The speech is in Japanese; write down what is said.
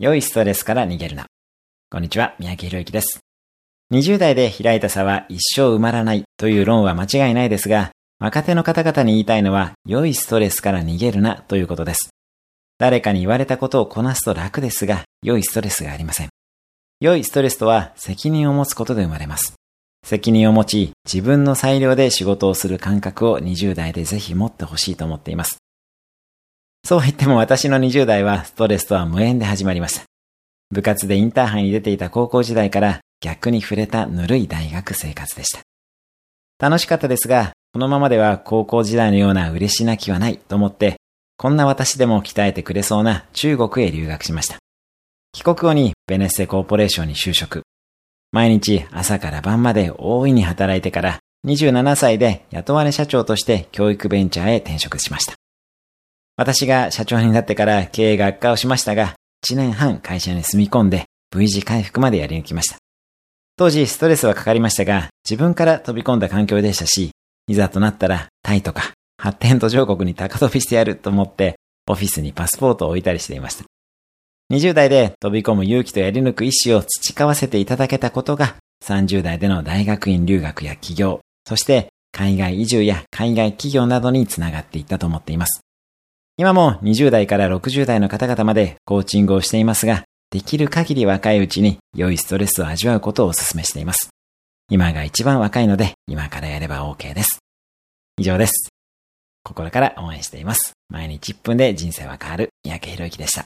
良いストレスから逃げるな。こんにちは、三宅博之です。20代で開いた差は一生埋まらないという論は間違いないですが、若手の方々に言いたいのは、良いストレスから逃げるなということです。誰かに言われたことをこなすと楽ですが、良いストレスがありません。良いストレスとは責任を持つことで生まれます。責任を持ち、自分の裁量で仕事をする感覚を20代でぜひ持ってほしいと思っています。そう言っても私の20代はストレスとは無縁で始まりました。部活でインターハイに出ていた高校時代から逆に触れたぬるい大学生活でした。楽しかったですが、このままでは高校時代のような嬉し泣きはないと思って、こんな私でも鍛えてくれそうな中国へ留学しました。帰国後にベネッセコーポレーションに就職。毎日朝から晩まで大いに働いてから27歳で雇われ社長として教育ベンチャーへ転職しました。私が社長になってから経営が悪化をしましたが、1年半会社に住み込んで V 字回復までやり抜きました。当時ストレスはかかりましたが、自分から飛び込んだ環境でしたし、いざとなったらタイとか発展途上国に高飛びしてやると思って、オフィスにパスポートを置いたりしていました。20代で飛び込む勇気とやり抜く意志を培わせていただけたことが、30代での大学院留学や起業、そして海外移住や海外企業などにつながっていったと思っています。今も20代から60代の方々までコーチングをしていますが、できる限り若いうちに良いストレスを味わうことをお勧めしています。今が一番若いので、今からやれば OK です。以上です。心から応援しています。毎日1分で人生は変わる三宅博之でした。